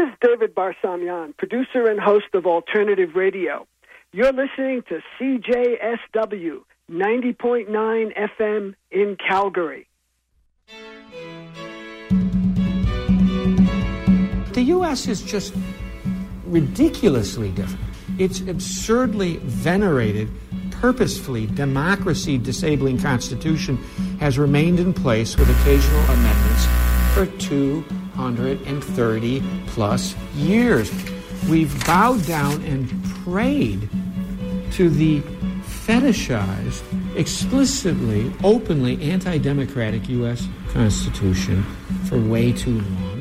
is David Barsamian, producer and host of Alternative Radio. You're listening to CJSW 90.9 FM in Calgary. The U.S. is just ridiculously different. Its absurdly venerated, purposefully democracy disabling Constitution has remained in place with occasional amendments for 230 plus years. We've bowed down and prayed to the fetishized, explicitly, openly anti democratic U.S. Constitution for way too long.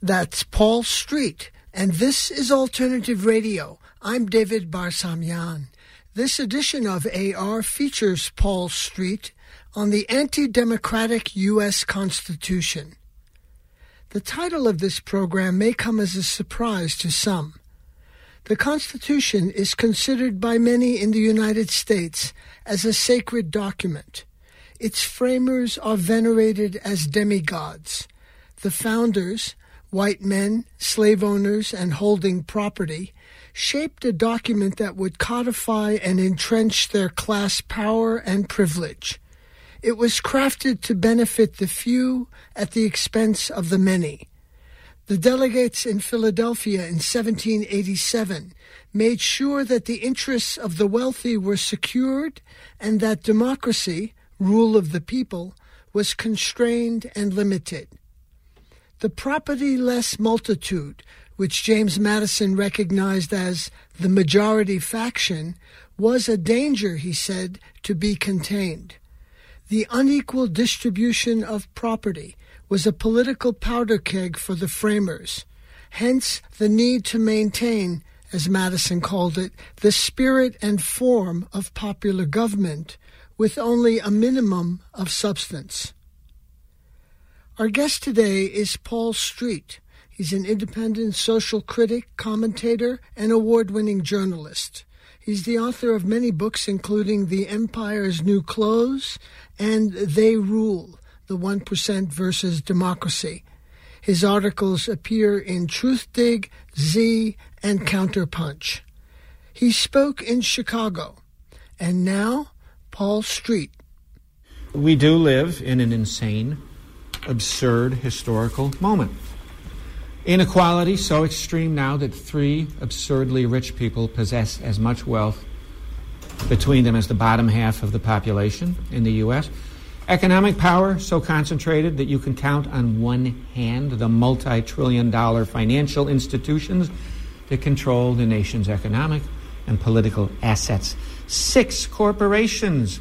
That's Paul Street, and this is Alternative Radio. I'm David Barsamian. This edition of AR features Paul Street on the anti democratic U.S. Constitution. The title of this program may come as a surprise to some. The Constitution is considered by many in the United States as a sacred document. Its framers are venerated as demigods. The founders, white men, slave owners, and holding property, shaped a document that would codify and entrench their class power and privilege. It was crafted to benefit the few at the expense of the many. The delegates in Philadelphia in 1787 made sure that the interests of the wealthy were secured and that democracy, rule of the people, was constrained and limited. The propertyless multitude, which James Madison recognized as the majority faction, was a danger, he said, to be contained. The unequal distribution of property was a political powder keg for the framers, hence the need to maintain, as Madison called it, the spirit and form of popular government with only a minimum of substance. Our guest today is Paul Street. He's an independent social critic, commentator, and award winning journalist. He's the author of many books, including The Empire's New Clothes and They Rule The 1% versus Democracy. His articles appear in Truthdig, Z, and Counterpunch. He spoke in Chicago. And now, Paul Street. We do live in an insane absurd historical moment. Inequality so extreme now that three absurdly rich people possess as much wealth between them as the bottom half of the population in the U.S. Economic power so concentrated that you can count on one hand the multi trillion dollar financial institutions that control the nation's economic and political assets. Six corporations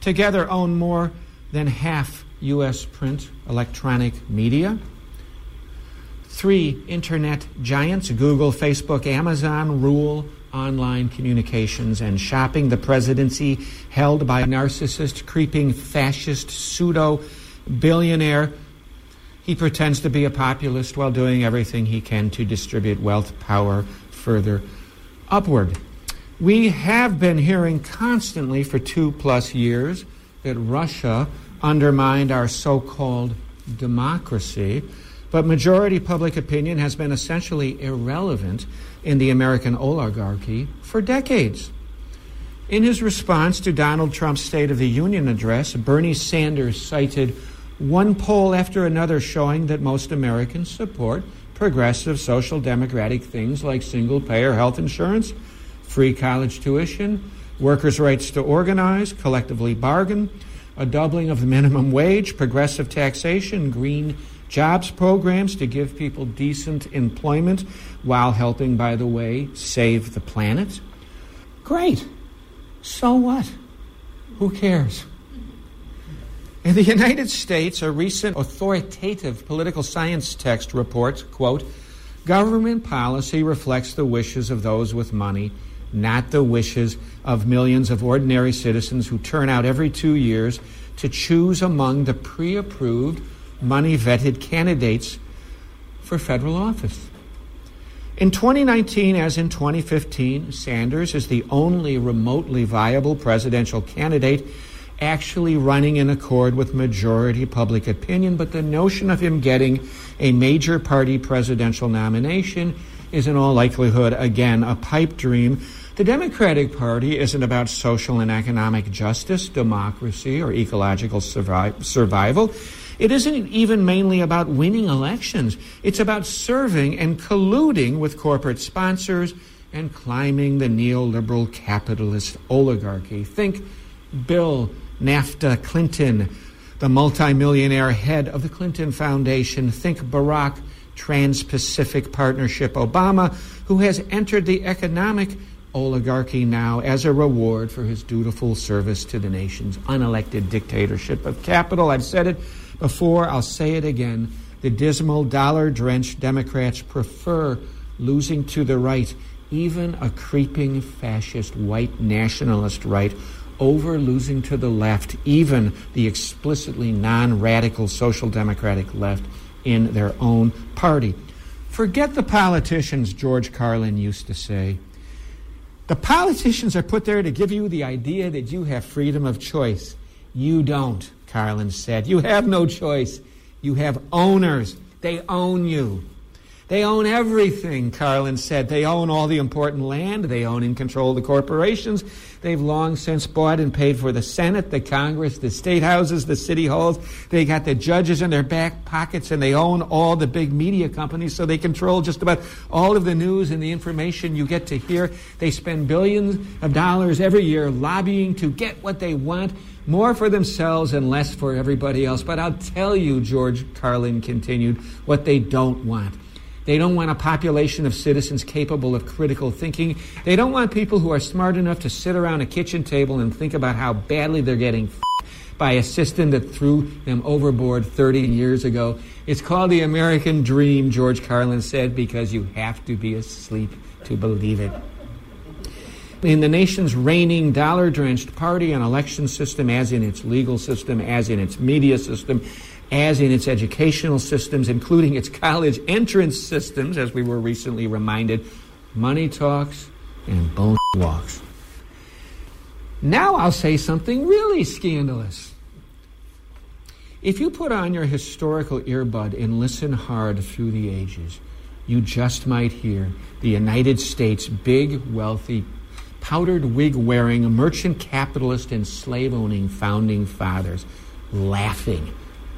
together own more than half U.S. print electronic media. Three internet giants Google, Facebook, Amazon rule online communications and shopping. The presidency held by a narcissist, creeping fascist pseudo billionaire. He pretends to be a populist while doing everything he can to distribute wealth, power further upward. We have been hearing constantly for two plus years that Russia undermined our so called democracy, but majority public opinion has been essentially irrelevant in the American oligarchy for decades. In his response to Donald Trump's State of the Union address, Bernie Sanders cited one poll after another showing that most Americans support progressive social democratic things like single payer health insurance, free college tuition, workers' rights to organize, collectively bargain, a doubling of the minimum wage, progressive taxation, green jobs programs to give people decent employment while helping, by the way, save the planet. Great. So what? Who cares? In the United States, a recent authoritative political science text reports, quote, government policy reflects the wishes of those with money not the wishes of millions of ordinary citizens who turn out every two years to choose among the pre approved, money vetted candidates for federal office. In 2019, as in 2015, Sanders is the only remotely viable presidential candidate actually running in accord with majority public opinion, but the notion of him getting a major party presidential nomination is in all likelihood, again, a pipe dream. The Democratic Party isn't about social and economic justice, democracy, or ecological survi- survival. It isn't even mainly about winning elections. It's about serving and colluding with corporate sponsors and climbing the neoliberal capitalist oligarchy. Think Bill NAFTA Clinton, the multimillionaire head of the Clinton Foundation. Think Barack Trans Pacific Partnership Obama, who has entered the economic oligarchy now as a reward for his dutiful service to the nation's unelected dictatorship of capital. I've said it before, I'll say it again. The dismal, dollar drenched Democrats prefer losing to the right, even a creeping fascist white nationalist right, over losing to the left, even the explicitly non radical social democratic left in their own party. Forget the politicians, George Carlin used to say. The politicians are put there to give you the idea that you have freedom of choice. You don't. Carlin said. You have no choice. You have owners. They own you. They own everything, Carlin said. They own all the important land. They own and control the corporations. They've long since bought and paid for the Senate, the Congress, the state houses, the city halls. They got the judges in their back pockets, and they own all the big media companies, so they control just about all of the news and the information you get to hear. They spend billions of dollars every year lobbying to get what they want more for themselves and less for everybody else. But I'll tell you, George Carlin continued, what they don't want. They don't want a population of citizens capable of critical thinking. They don't want people who are smart enough to sit around a kitchen table and think about how badly they're getting by a system that threw them overboard 30 years ago. It's called the American dream, George Carlin said, because you have to be asleep to believe it in the nation's reigning dollar drenched party and election system, as in its legal system, as in its media system, as in its educational systems, including its college entrance systems, as we were recently reminded, money talks and bone walks. Now I'll say something really scandalous. If you put on your historical earbud and listen hard through the ages, you just might hear the United States' big, wealthy powdered wig wearing merchant capitalist and slave owning founding fathers laughing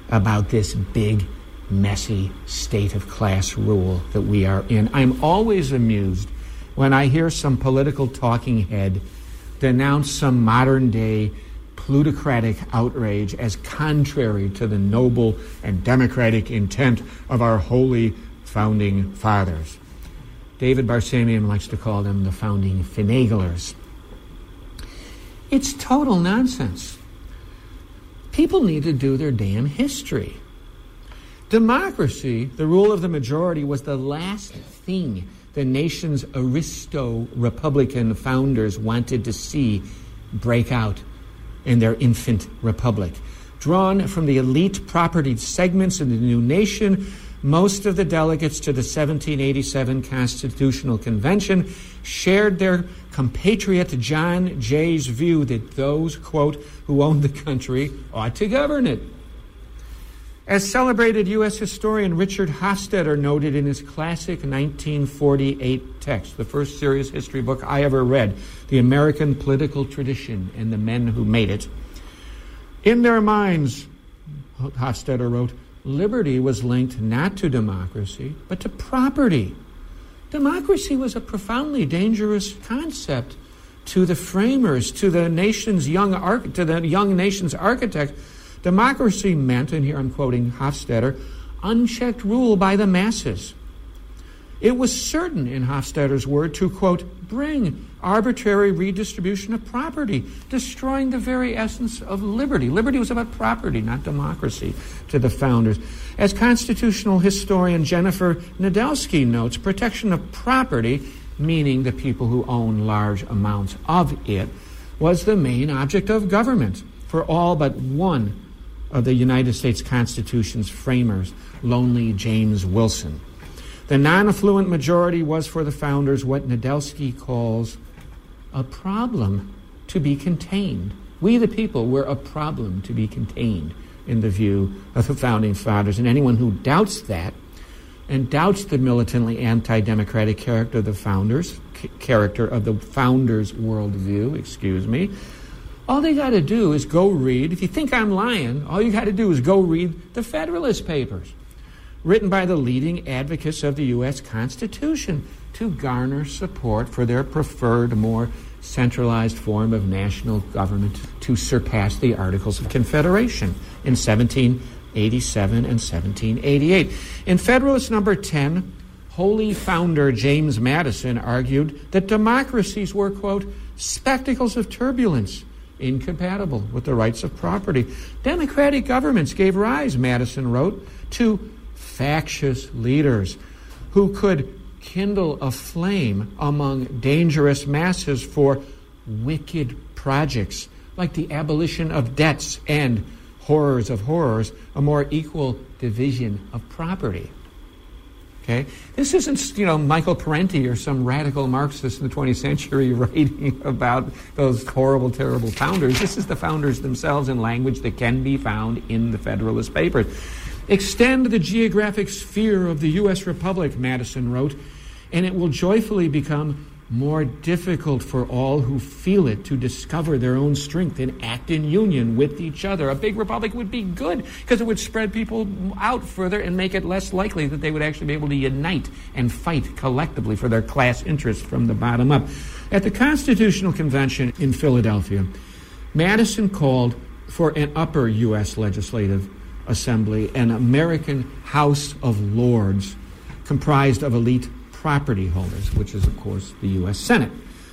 about this big, messy state of class rule that we are in. I'm always amused when I hear some political talking head denounce some modern day plutocratic outrage as contrary to the noble and democratic intent of our holy founding fathers. David Barsamian likes to call them the founding finaglers. It's total nonsense. People need to do their damn history. Democracy, the rule of the majority, was the last thing the nation's aristo Republican founders wanted to see break out in their infant republic. Drawn from the elite propertied segments of the new nation, most of the delegates to the 1787 Constitutional Convention shared their compatriot John Jay's view that those, quote, who owned the country ought to govern it. As celebrated U.S. historian Richard Hofstadter noted in his classic 1948 text, the first serious history book I ever read, The American Political Tradition and the Men Who Made It, in their minds, Hofstadter wrote, liberty was linked not to democracy, but to property. Democracy was a profoundly dangerous concept to the framers, to the nation's young arch- to the young nation's architect. Democracy meant, and here I'm quoting Hofstadter, unchecked rule by the masses. It was certain, in Hofstadter's word, to, quote, bring arbitrary redistribution of property, destroying the very essence of liberty. Liberty was about property, not democracy, to the founders. As constitutional historian Jennifer Nedelsky notes, protection of property, meaning the people who own large amounts of it, was the main object of government for all but one of the United States Constitution's framers, lonely James Wilson. The non affluent majority was for the founders what Nedelsky calls a problem to be contained, We, the people, were a problem to be contained in the view of the founding fathers. And anyone who doubts that and doubts the militantly anti democratic character of the founders, c- character of the founders' worldview, excuse me, all they got to do is go read. If you think I'm lying, all you got to do is go read the Federalist Papers, written by the leading advocates of the U.S. Constitution to garner support for their preferred, more centralized form of national government to surpass the Articles of Confederation in 1787 and 1788. In Federalist number 10, holy founder James Madison argued that democracies were, quote, spectacles of turbulence incompatible with the rights of property. Democratic governments gave rise, Madison wrote, to factious leaders who could kindle a flame among dangerous masses for wicked projects like the abolition of debts and horrors of horrors, a more equal division of property. Okay? This isn't, you know, Michael Parenti or some radical Marxist in the 20th century writing about those horrible, terrible founders. This is the founders themselves in language that can be found in the Federalist Papers. Extend the geographic sphere of the U.S. Republic, Madison wrote, and it will joyfully become more difficult for all who feel it to discover their own strength and act in union with each other. A big republic would be good because it would spread people out further and make it less likely that they would actually be able to unite and fight collectively for their class interests from the bottom up. At the Constitutional Convention in Philadelphia, Madison called for an upper U.S. legislative assembly, an American House of Lords comprised of elite property holders, which is, of course, the U.S. Senate.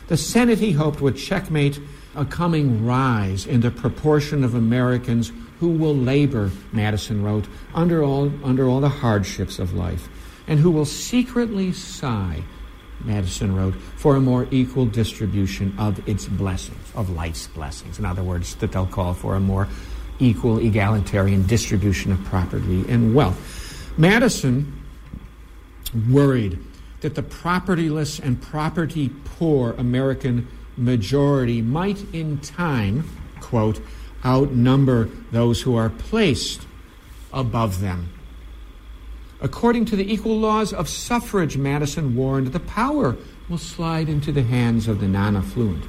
The Senate, he hoped, would checkmate a coming rise in the proportion of Americans who will labor, Madison wrote, under all, under all the hardships of life, and who will secretly sigh, Madison wrote, for a more equal distribution of its blessings, of life's blessings. In other words, that they'll call for a more equal, egalitarian distribution of property and wealth. Madison worried that the propertyless and property poor American majority might in time, quote, outnumber those who are placed above them. According to the equal laws of suffrage, Madison warned, the power will slide into the hands of the non affluent.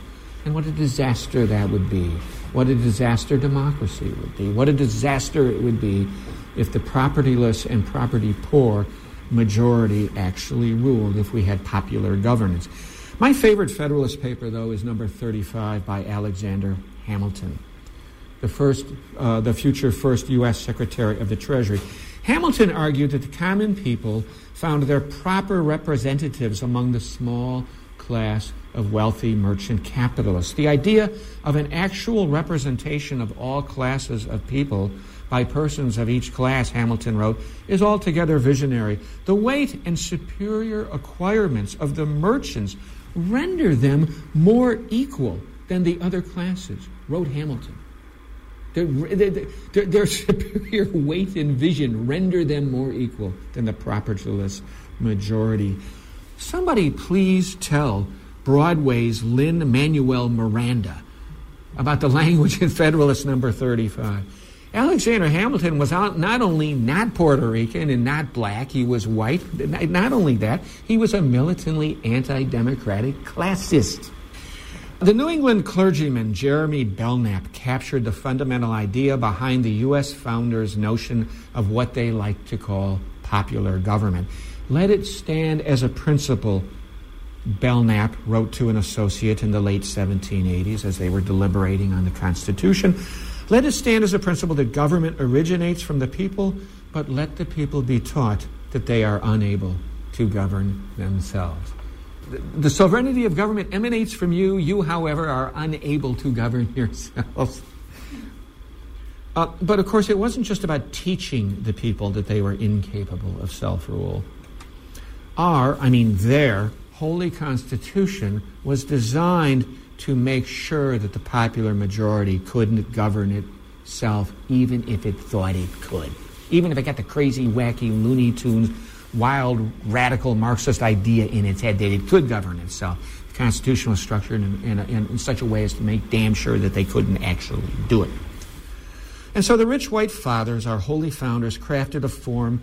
And what a disaster that would be. What a disaster democracy would be. What a disaster it would be if the propertyless and property poor majority actually ruled if we had popular governance. My favorite Federalist paper, though, is number 35 by Alexander Hamilton, the, first, uh, the future first U.S. Secretary of the Treasury. Hamilton argued that the common people found their proper representatives among the small class of wealthy merchant capitalists. The idea of an actual representation of all classes of people by persons of each class, Hamilton wrote, is altogether visionary. The weight and superior acquirements of the merchants render them more equal than the other classes, wrote Hamilton. Their, their, their, superior weight and vision render them more equal than the propertyless majority. Somebody please tell Broadway's Lin Manuel Miranda about the language in Federalist number 35. Alexander Hamilton was not only not Puerto Rican and not black, he was white. Not only that, he was a militantly anti democratic classist. The New England clergyman Jeremy Belknap captured the fundamental idea behind the U.S. founders' notion of what they like to call popular government. Let it stand as a principle, Belknap wrote to an associate in the late 1780s as they were deliberating on the Constitution. Let it stand as a principle that government originates from the people, but let the people be taught that they are unable to govern themselves. The sovereignty of government emanates from you. You, however, are unable to govern yourselves. Uh, but of course, it wasn't just about teaching the people that they were incapable of self rule. Our, I mean their, holy constitution was designed to make sure that the popular majority couldn't govern itself, even if it thought it could. Even if it got the crazy, wacky Looney Tunes wild, radical Marxist idea in its head that it could govern itself. The Constitution was structured in, in, in, in such a way as to make damn sure that they couldn't actually do it. And so the rich white fathers, our holy founders, crafted a form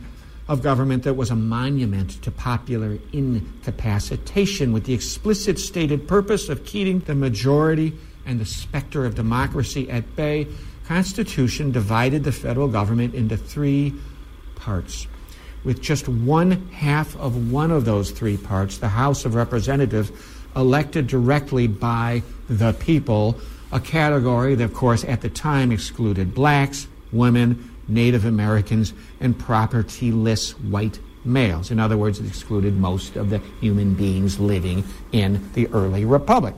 of government that was a monument to popular incapacitation with the explicit stated purpose of keeping the majority and the specter of democracy at bay. Constitution divided the federal government into three parts. With just one half of one of those three parts, the House of Representatives, elected directly by the people, a category that, of course, at the time excluded blacks, women, Native Americans, and propertyless white males. In other words, it excluded most of the human beings living in the early republic.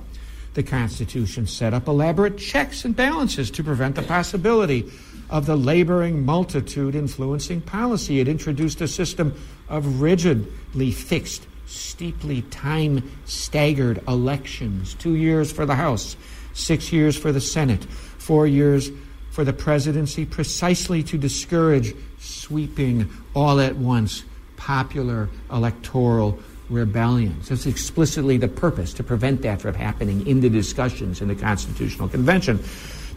The Constitution set up elaborate checks and balances to prevent the possibility of the laboring multitude influencing policy. It introduced a system of rigidly fixed, steeply time staggered elections two years for the House, six years for the Senate, four years for the presidency precisely to discourage sweeping all at once popular electoral rebellions. That's explicitly the purpose to prevent that from happening in the discussions in the Constitutional Convention.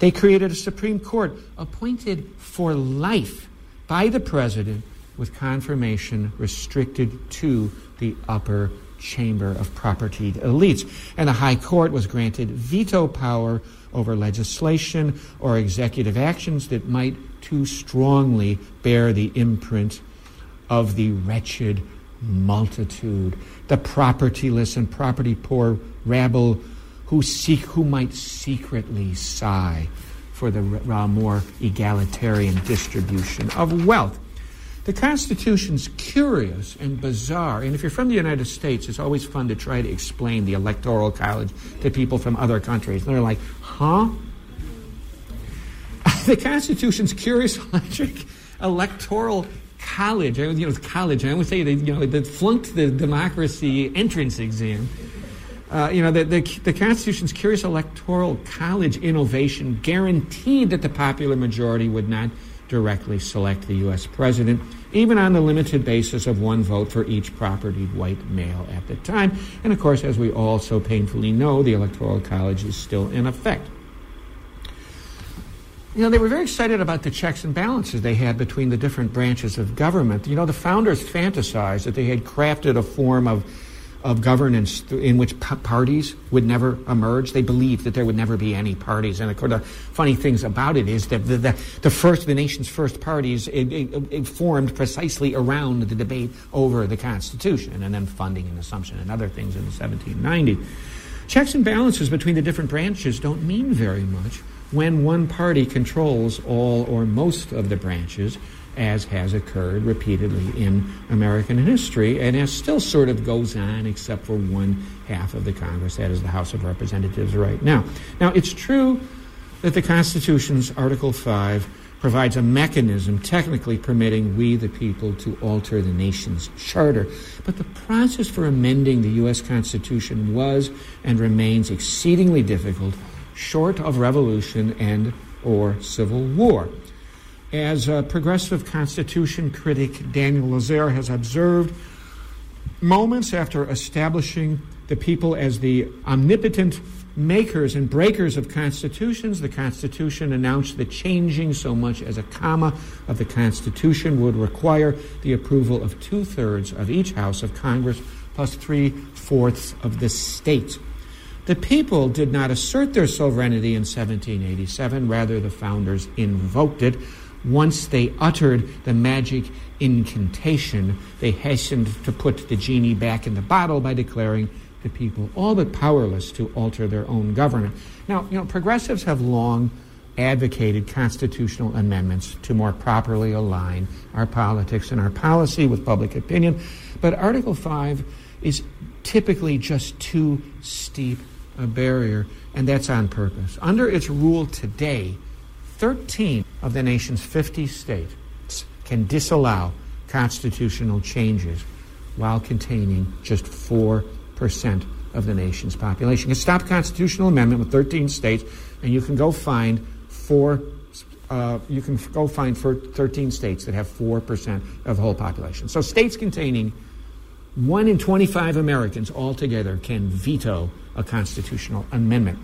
They created a Supreme Court appointed for life by the president with confirmation restricted to the upper chamber of propertied elites. And the High Court was granted veto power over legislation or executive actions that might too strongly bear the imprint of the wretched multitude, the propertyless and property poor rabble who seek who might secretly sigh for the uh, more egalitarian distribution of wealth. The Constitution's curious and bizarre, and if you're from the United States, it's always fun to try to explain the Electoral College to people from other countries. And they're like, huh? the Constitution's curious electric electoral college, you know, college, I always say they, you know, they flunked the democracy entrance exam. Uh, you know, the, the, the, Constitution's curious electoral college innovation guaranteed that the popular majority would not directly select the U.S. president, even on the limited basis of one vote for each propertied white male at the time. And of course, as we all so painfully know, the Electoral College is still in effect. You know, they were very excited about the checks and balances they had between the different branches of government. You know, the founders fantasized that they had crafted a form of of governance in which parties would never emerge. They believed that there would never be any parties. And of course, the funny things about it is that the, the, the first, the nation's first parties it, it, it formed precisely around the debate over the Constitution and then funding and assumption and other things in the 1790s. Checks and balances between the different branches don't mean very much when one party controls all or most of the branches as has occurred repeatedly in American history, and as still sort of goes on, except for one half of the Congress, that is the House of Representatives right now. Now, it's true that the Constitution's Article 5 provides a mechanism technically permitting we, the people, to alter the nation's charter. But the process for amending the U.S. Constitution was and remains exceedingly difficult, short of revolution and or civil war. As progressive Constitution critic Daniel Lazare has observed, moments after establishing the people as the omnipotent makers and breakers of constitutions, the Constitution announced that changing so much as a comma of the Constitution would require the approval of two thirds of each House of Congress plus three fourths of the states. The people did not assert their sovereignty in 1787, rather, the founders invoked it once they uttered the magic incantation, they hastened to put the genie back in the bottle by declaring the people all but powerless to alter their own government. Now, you know, progressives have long advocated constitutional amendments to more properly align our politics and our policy with public opinion, but Article 5 is typically just too steep a barrier, and that's on purpose. Under its rule today, 13 of the nation's 50 states can disallow constitutional changes while containing just 4% of the nation's population. You can stop constitutional amendment with 13 states, and you can go find four uh, you can go find 13 states that have 4% of the whole population. So states containing 1 in 25 Americans altogether can veto a constitutional amendment.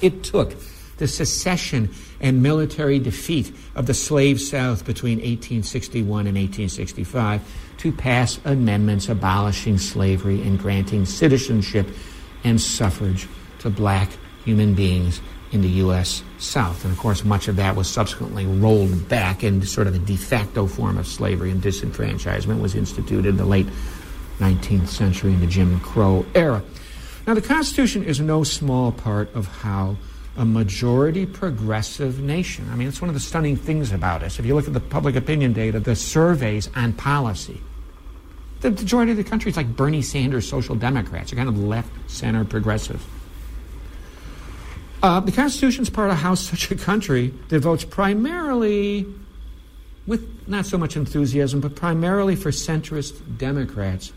It took the secession and military defeat of the slave South between 1861 and 1865 to pass amendments abolishing slavery and granting citizenship and suffrage to black human beings in the U.S. South. And of course, much of that was subsequently rolled back, and sort of a de facto form of slavery and disenfranchisement was instituted in the late 19th century in the Jim Crow era. Now, the Constitution is no small part of how a majority progressive nation. I mean, it's one of the stunning things about us. If you look at the public opinion data, the surveys on policy, the majority of the country is like Bernie Sanders social democrats. They're kind of left center progressive. Uh, the Constitution is part of how such a country that votes primarily, with not so much enthusiasm, but primarily for centrist Democrats,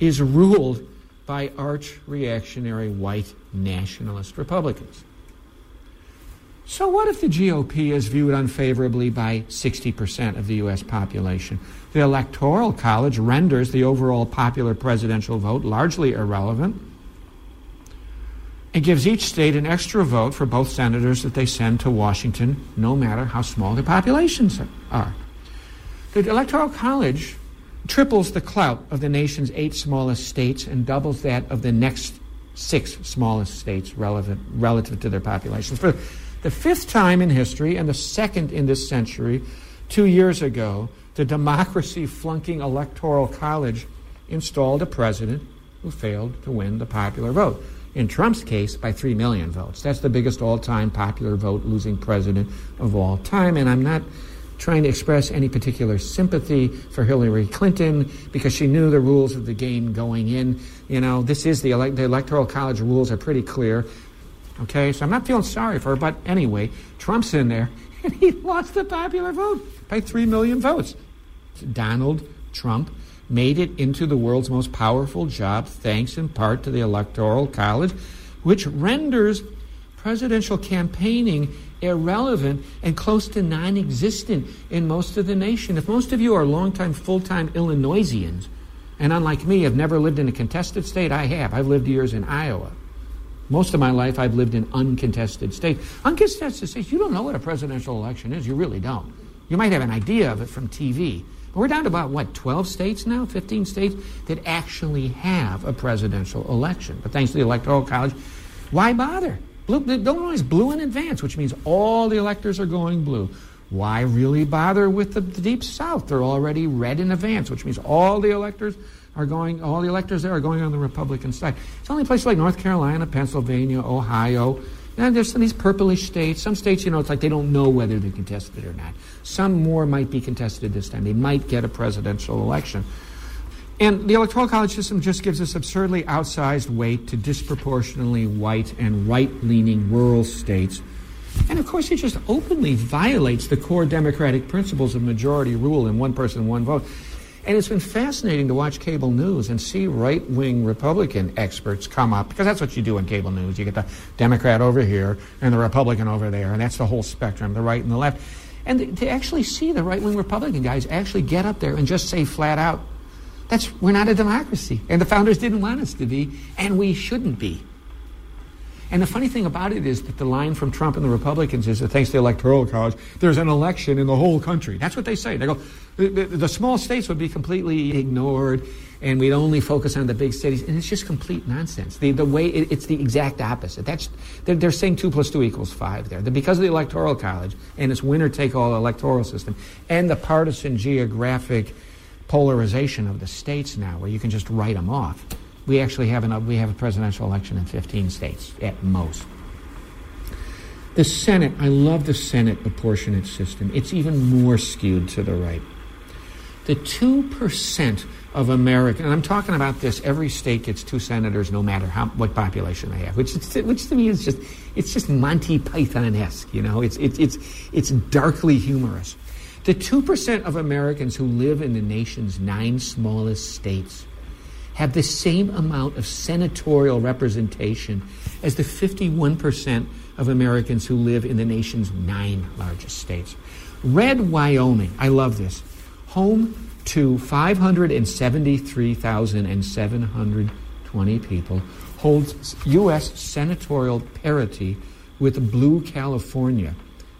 is ruled by arch reactionary white nationalist Republicans. So, what if the GOP is viewed unfavorably by 60% of the U.S. population? The Electoral College renders the overall popular presidential vote largely irrelevant. It gives each state an extra vote for both senators that they send to Washington, no matter how small their populations are. The Electoral College triples the clout of the nation's eight smallest states and doubles that of the next six smallest states relevant, relative to their populations. For the fifth time in history and the second in this century, two years ago, the democracy flunking electoral college installed a president who failed to win the popular vote. In Trump's case, by 3 million votes. That's the biggest all time popular vote losing president of all time. And I'm not trying to express any particular sympathy for Hillary Clinton because she knew the rules of the game going in. You know, this is the, the Electoral College rules are pretty clear. Okay, so I'm not feeling sorry for her, but anyway, Trump's in there, and he lost the popular vote by 3 million votes. Donald Trump made it into the world's most powerful job thanks in part to the Electoral College, which renders presidential campaigning irrelevant and close to non existent in most of the nation. If most of you are longtime, full time Illinoisians, and unlike me, have never lived in a contested state, I have. I've lived years in Iowa. Most of my life, I've lived in uncontested states. Uncontested states, you don't know what a presidential election is. You really don't. You might have an idea of it from TV. But we're down to about, what, 12 states now, 15 states that actually have a presidential election. But thanks to the Electoral College, why bother? Blue, Illinois is blue in advance, which means all the electors are going blue. Why really bother with the, the Deep South? They're already red in advance, which means all the electors are going, all the electors there are going on the Republican side. It's only places like North Carolina, Pennsylvania, Ohio. And there's some these purplish states. Some states, you know, it's like they don't know whether they're contested or not. Some more might be contested this time. They might get a presidential election. And the Electoral College system just gives this absurdly outsized weight to disproportionately white and right leaning rural states. And of course, it just openly violates the core democratic principles of majority rule and one person, one vote. And it's been fascinating to watch cable news and see right wing Republican experts come up, because that's what you do in cable news. You get the Democrat over here and the Republican over there, and that's the whole spectrum, the right and the left. And to actually see the right wing Republican guys actually get up there and just say flat out, that's, we're not a democracy. And the founders didn't want us to be, and we shouldn't be. And the funny thing about it is that the line from Trump and the Republicans is that thanks to the Electoral College, there's an election in the whole country. That's what they say. They go, the, the, small states would be completely ignored, and we'd only focus on the big cities. And it's just complete nonsense. The, the way it, it's the exact opposite. That's they're, they're, saying two plus two equals five there. because of the Electoral College and its winner take all electoral system and the partisan geographic polarization of the states now, where you can just write them off we actually have, an, we have a presidential election in 15 states at most. The Senate, I love the Senate apportionment system. It's even more skewed to the right. The 2% of American, and I'm talking about this, every state gets two senators no matter how, what population they have, which, which to me is just, it's just Monty Python-esque, you know, it's, it's, it's, it's darkly humorous. The 2% of Americans who live in the nation's nine smallest states have the same amount of senatorial representation as the 51% of Americans who live in the nation's nine largest states. Red Wyoming, I love this, home to 573,720 people, holds U.S. senatorial parity with blue California,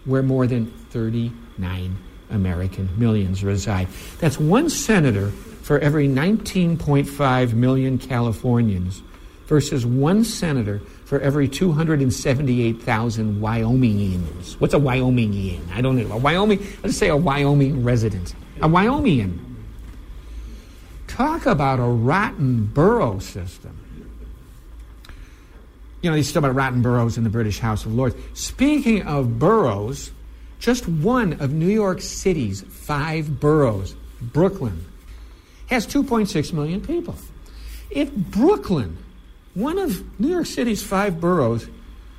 where more than 39 American millions reside. That's one senator for every 19.5 million Californians versus one senator for every 278,000 Wyomingians. What's a Wyomingian? I don't know. A Wyoming, let's say a Wyoming resident. A Wyomingian. Talk about a rotten borough system. You know, they still about rotten boroughs in the British House of Lords. Speaking of boroughs, just one of New York City's five boroughs, Brooklyn, has 2.6 million people. If Brooklyn, one of New York City's five boroughs,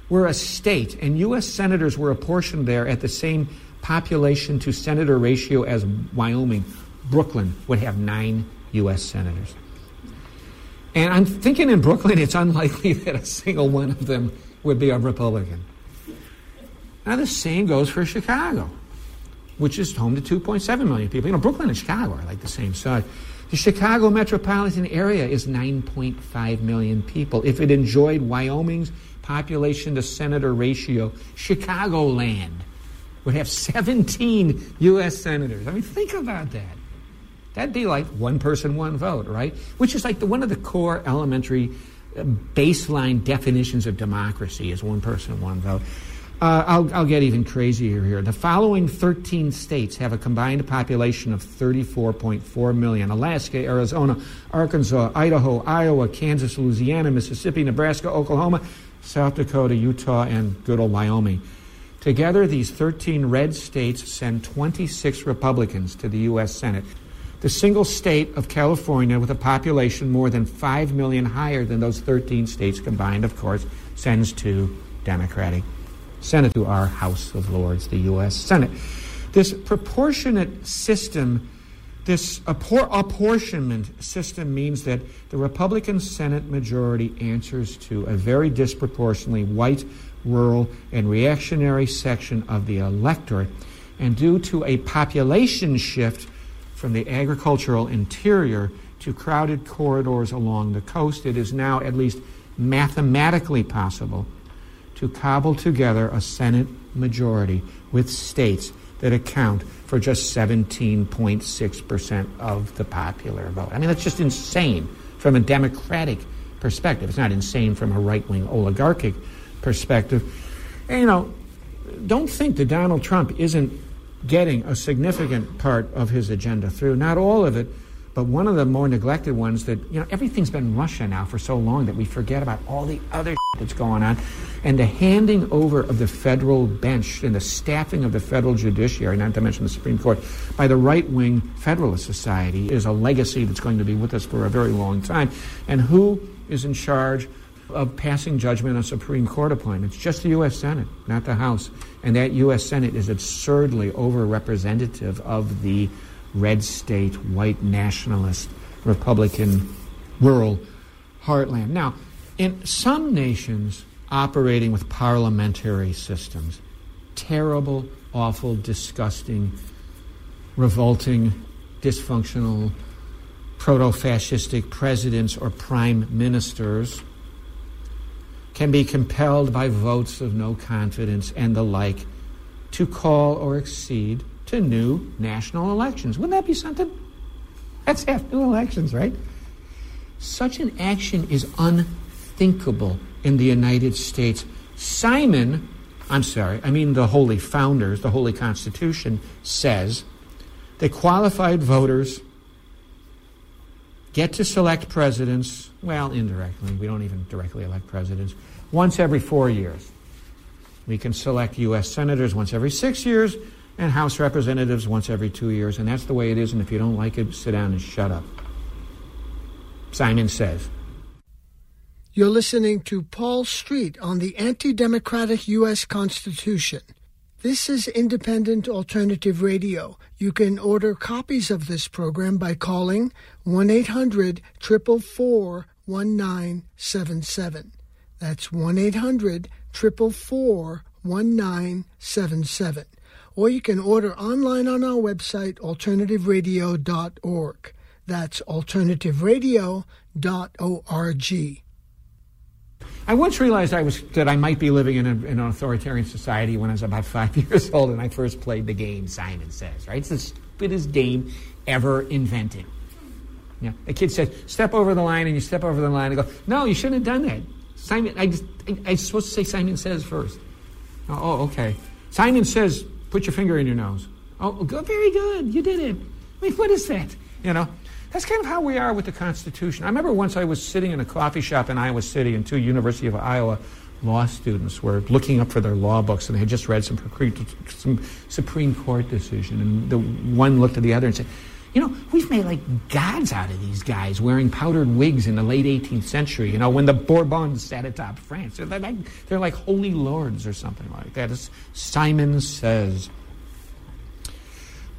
were a state and U.S. senators were apportioned there at the same population to senator ratio as Wyoming, Brooklyn would have nine U.S. senators. And I'm thinking in Brooklyn, it's unlikely that a single one of them would be a Republican. Now, the same goes for Chicago, which is home to 2.7 million people. You know, Brooklyn and Chicago are like the same size. The Chicago metropolitan area is 9.5 million people. If it enjoyed Wyoming's population to senator ratio, Chicagoland would have 17 U.S. senators. I mean, think about that. That'd be like one person, one vote, right? Which is like the, one of the core elementary uh, baseline definitions of democracy is one person, one vote. Uh, I'll, I'll, get even crazier here. The following 13 states have a combined population of 34.4 million Alaska, Arizona, Arkansas, Idaho, Iowa, Kansas, Louisiana, Mississippi, Nebraska, Oklahoma, South Dakota, Utah, and good old Wyoming. Together, these 13 red states send 26 Republicans to the U.S. Senate. The single state of California, with a population more than 5 million higher than those 13 states combined, of course, sends two Democratic Senate to our House of Lords, the U.S. Senate. This proportionate system, this appor- apportionment system means that the Republican Senate majority answers to a very disproportionately white, rural, and reactionary section of the electorate. And due to a population shift from the agricultural interior to crowded corridors along the coast, it is now at least mathematically possible to cobble together a Senate majority with states that account for just 17.6% of the popular vote. I mean, that's just insane from a democratic perspective. It's not insane from a right wing oligarchic perspective. And, you know, don't think that Donald Trump isn't getting a significant part of his agenda through. Not all of it, but one of the more neglected ones that, you know, everything's been Russia now for so long that we forget about all the other that's going on. And the handing over of the federal bench and the staffing of the federal judiciary, not to mention the Supreme Court, by the right wing Federalist Society is a legacy that's going to be with us for a very long time. And who is in charge of passing judgment on Supreme Court appointments? Just the U.S. Senate, not the House. And that U.S. Senate is absurdly over representative of the red state, white nationalist, Republican, rural heartland. Now, in some nations operating with parliamentary systems, terrible, awful, disgusting, revolting, dysfunctional, proto fascistic presidents or prime ministers can be compelled by votes of no confidence and the like to call or accede to new national elections. Wouldn't that be something? Have new elections, right? Such an action is unthinkable in the United States. Simon, I'm sorry, I mean the Holy Founders, the Holy Constitution says that qualified voters get to select presidents, well, indirectly, we don't even directly elect presidents, once every four years. We can select U.S. senators once every six years and House representatives once every two years, and that's the way it is, and if you don't like it, sit down and shut up. Simon says. You're listening to Paul Street on the anti democratic U.S. Constitution. This is Independent Alternative Radio. You can order copies of this program by calling 1 800 444 1977. That's 1 800 444 1977. Or you can order online on our website, alternativeradio.org. That's alternativeradio.org. I once realized I was that I might be living in, a, in, an authoritarian society when I was about five years old and I first played the game Simon Says. Right, it's the stupidest game ever invented. Yeah, the kid says, "Step over the line," and you step over the line and go, "No, you shouldn't have done that." Simon, I just, I, I'm supposed to say Simon Says first. Oh, okay. Simon Says, put your finger in your nose. Oh, good, very good. You did it. I mean, what is that? You know. That's kind of how we are with the Constitution. I remember once I was sitting in a coffee shop in Iowa City, and two University of Iowa law students were looking up for their law books, and they had just read some, some Supreme Court decision. And the one looked at the other and said, you know, we've made like gods out of these guys wearing powdered wigs in the late 18th century. You know, when the Bourbons sat atop France, they're like, they're like holy lords or something like that. As Simon says.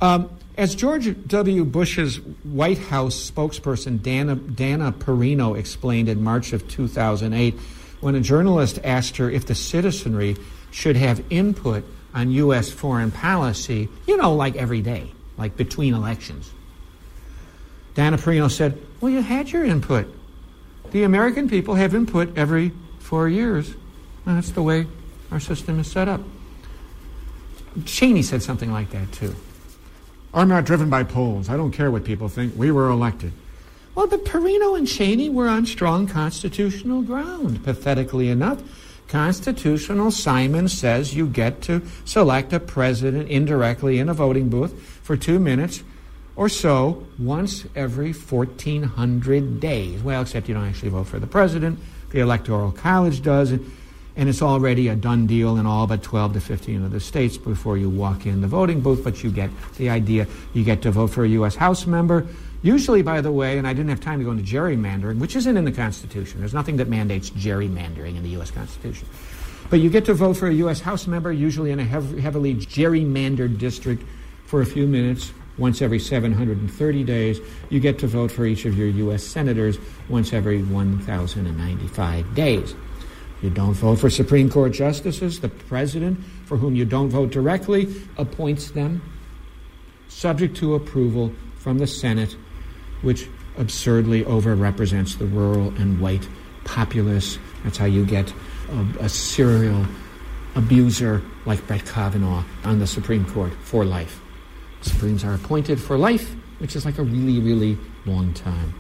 Um, as George W. Bush's White House spokesperson Dana, Dana Perino explained in March of 2008, when a journalist asked her if the citizenry should have input on U.S. foreign policy, you know, like every day, like between elections. Dana Perino said, Well, you had your input. The American people have input every four years. And that's the way our system is set up. Cheney said something like that, too. I'm not driven by polls. I don't care what people think. We were elected. Well, but Perino and Cheney were on strong constitutional ground. Pathetically enough, constitutional Simon says you get to select a president indirectly in a voting booth for two minutes or so once every 1,400 days. Well, except you don't actually vote for the president. The Electoral College does. and it's already a done deal in all but 12 to 15 of the states before you walk in the voting booth, but you get the idea. You get to vote for a U.S. House member. Usually, by the way, and I didn't have time to go into gerrymandering, which isn't in the Constitution. There's nothing that mandates gerrymandering in the U.S. Constitution. But you get to vote for a U.S. House member, usually in a hev- heavily gerrymandered district, for a few minutes, once every 730 days. You get to vote for each of your U.S. senators once every 1,095 days. You don't vote for Supreme Court justices. The president, for whom you don't vote directly, appoints them, subject to approval from the Senate, which absurdly overrepresents the rural and white populace. That's how you get a, a serial abuser like Brett Kavanaugh on the Supreme Court for life. Supremes are appointed for life, which is like a really, really long time.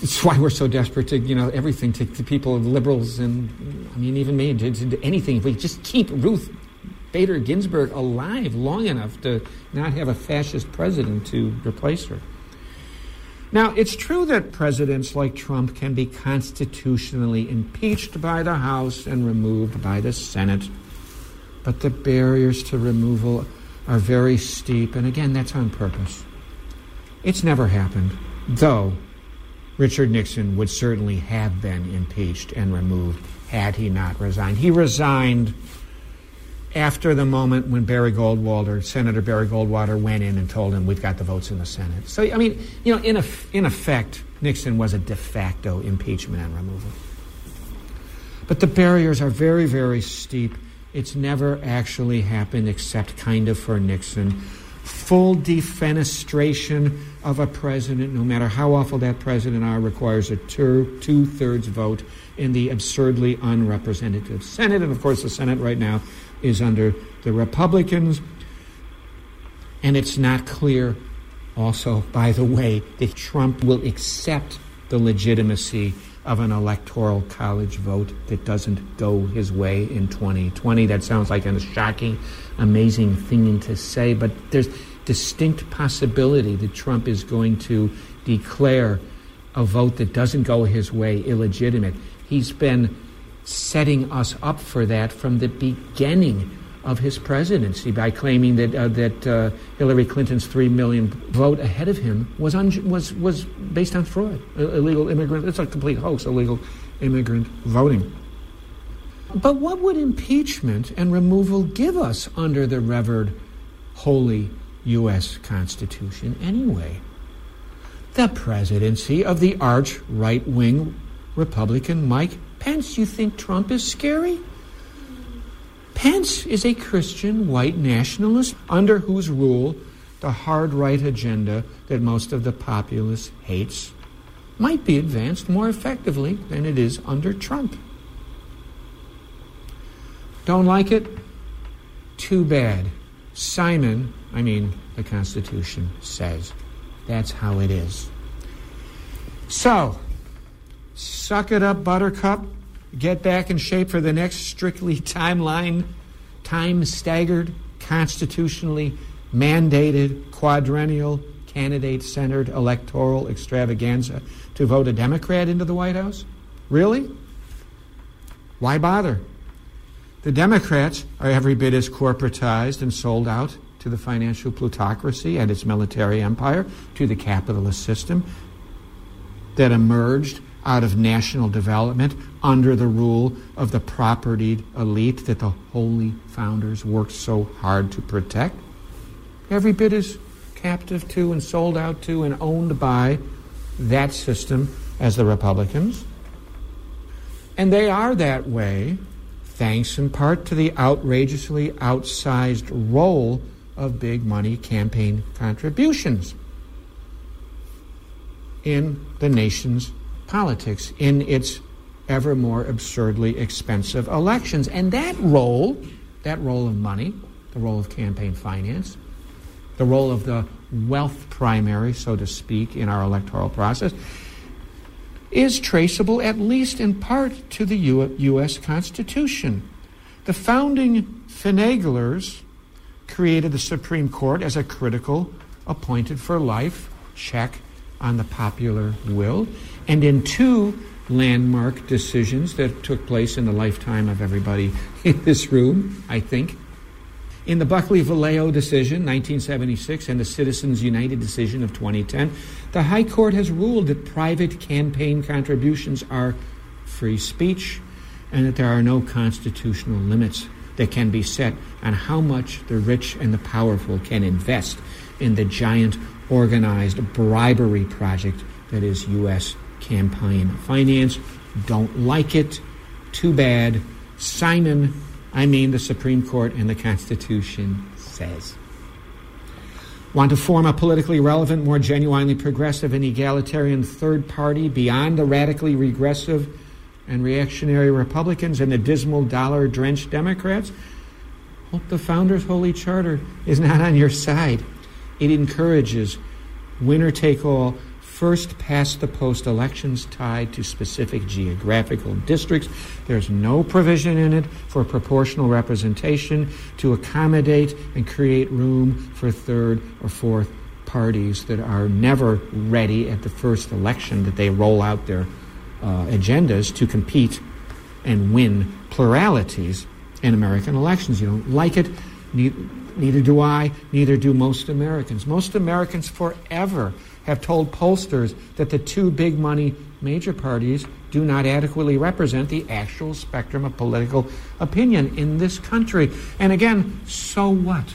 It's why we're so desperate to, you know, everything to, to people, liberals, and I mean, even me, to, to anything. If we just keep Ruth Bader Ginsburg alive long enough to not have a fascist president to replace her. Now, it's true that presidents like Trump can be constitutionally impeached by the House and removed by the Senate, but the barriers to removal are very steep, and again, that's on purpose. It's never happened, though Richard Nixon would certainly have been impeached and removed had he not resigned. He resigned after the moment when Barry Goldwater, Senator Barry Goldwater, went in and told him, We've got the votes in the Senate. So, I mean, you know, in, in effect, Nixon was a de facto impeachment and removal. But the barriers are very, very steep. It's never actually happened except kind of for Nixon full defenestration of a president, no matter how awful that president are, requires a two, two-thirds vote in the absurdly unrepresentative Senate. And of course, the Senate right now is under the Republicans. And it's not clear, also, by the way, that Trump will accept the legitimacy of an electoral college vote that doesn't go his way in 2020. That sounds like a shocking, amazing thing to say, but there's distinct possibility that Trump is going to declare a vote that doesn't go his way illegitimate. He's been setting us up for that from the beginning of his presidency by claiming that uh, that uh, Hillary Clinton's three million vote ahead of him was un- was was based on fraud, illegal immigrant. It's a complete hoax, illegal immigrant voting. But what would impeachment and removal give us under the revered holy U.S. Constitution anyway? The presidency of the arch right wing Republican Mike Pence, you think Trump is scary? Pence is a Christian white nationalist under whose rule the hard right agenda that most of the populace hates might be advanced more effectively than it is under Trump. Don't like it? Too bad. Simon, I mean, the Constitution says. That's how it is. So, suck it up, Buttercup. Get back in shape for the next strictly timeline, time staggered, constitutionally mandated, quadrennial, candidate centered electoral extravaganza to vote a Democrat into the White House? Really? Why bother? The Democrats are every bit as corporatized and sold out to the financial plutocracy and its military empire, to the capitalist system that emerged out of national development under the rule of the propertied elite that the holy founders worked so hard to protect. Every bit is captive to and sold out to and owned by that system as the Republicans. And they are that way thanks in part to the outrageously outsized role of big money campaign contributions in the nation's politics, in its ever more absurdly expensive elections. And that role, that role of money, the role of campaign finance, the role of the wealth primary, so to speak, in our electoral process, is traceable at least in part to the U- U.S. Constitution. The founding finaglers created the Supreme Court as a critical, appointed for life check on the popular will. And in two landmark decisions that took place in the lifetime of everybody in this room, I think, in the Buckley Valeo decision, 1976, and the Citizens United decision of 2010, the High Court has ruled that private campaign contributions are free speech and that there are no constitutional limits that can be set on how much the rich and the powerful can invest in the giant organized bribery project that is U.S. campaign finance. Don't like it. Too bad. Simon, I mean the Supreme Court and the Constitution says. Want to form a politically relevant, more genuinely progressive and egalitarian third party beyond the radically regressive and reactionary Republicans and the dismal dollar drenched Democrats? Hope the Founders' Holy Charter is not on your side. It encourages winner take all, first past the post elections tied to specific geographical districts. There's no provision in it for proportional representation to accommodate and create room for third or fourth parties that are never ready at the first election that they roll out their uh, agendas to compete and win pluralities in American elections. You don't like it, neither do I, neither do most Americans. Most Americans forever have told pollsters that the two big money major parties do not adequately represent the actual spectrum of political opinion in this country. And again, so what?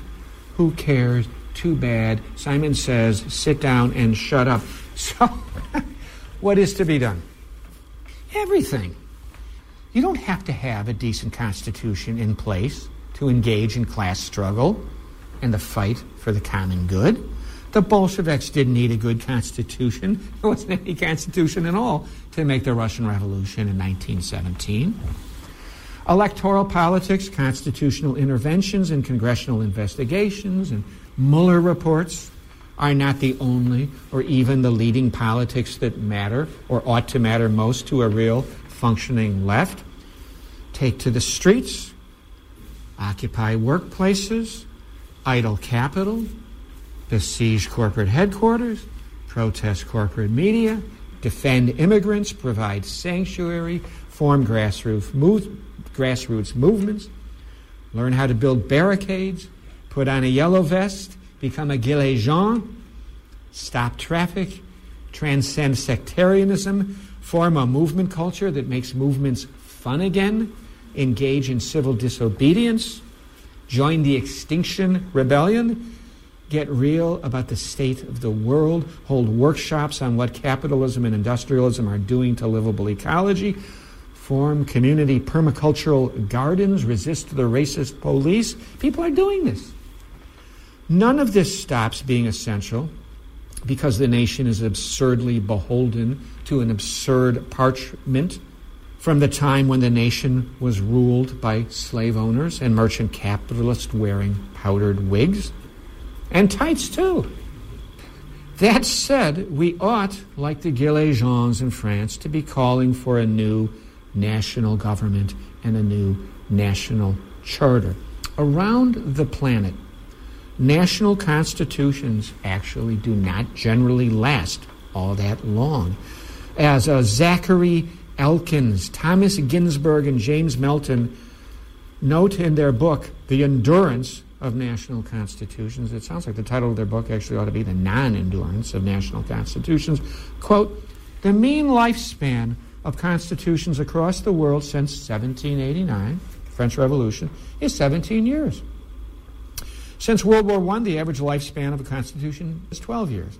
Who cares? Too bad. Simon says, sit down and shut up. So, what is to be done? Everything. You don't have to have a decent constitution in place to engage in class struggle and the fight for the common good. The Bolsheviks didn't need a good constitution. There wasn't any constitution at all to make the Russian Revolution in 1917. Electoral politics, constitutional interventions, and congressional investigations and Mueller reports are not the only or even the leading politics that matter or ought to matter most to a real functioning left. Take to the streets, occupy workplaces, idle capital, besiege corporate headquarters, protest corporate media, defend immigrants, provide sanctuary, form grassroots, move, grassroots movements, learn how to build barricades, put on a yellow vest, become a gilet jaune, stop traffic, transcend sectarianism, form a movement culture that makes movements fun again, engage in civil disobedience, join the Extinction Rebellion, get real about the state of the world, hold workshops on what capitalism and industrialism are doing to livable ecology, form community permacultural gardens, resist the racist police. People are doing this. None of this stops being essential because the nation is absurdly beholden to an absurd parchment from the time when the nation was ruled by slave owners and merchant capitalists wearing powdered wigs and tights too. That said, we ought, like the Gilets in France, to be calling for a new national government and a new national charter. Around the planet, national constitutions actually do not generally last all that long. As uh, Zachary Elkins, Thomas Ginsburg, and James Melton note in their book, The Endurance of National Constitutions, it sounds like the title of their book actually ought to be The Non Endurance of National Constitutions. Quote, the mean lifespan of constitutions across the world since 1789, French Revolution, is 17 years. Since World War I, the average lifespan of a constitution is 12 years.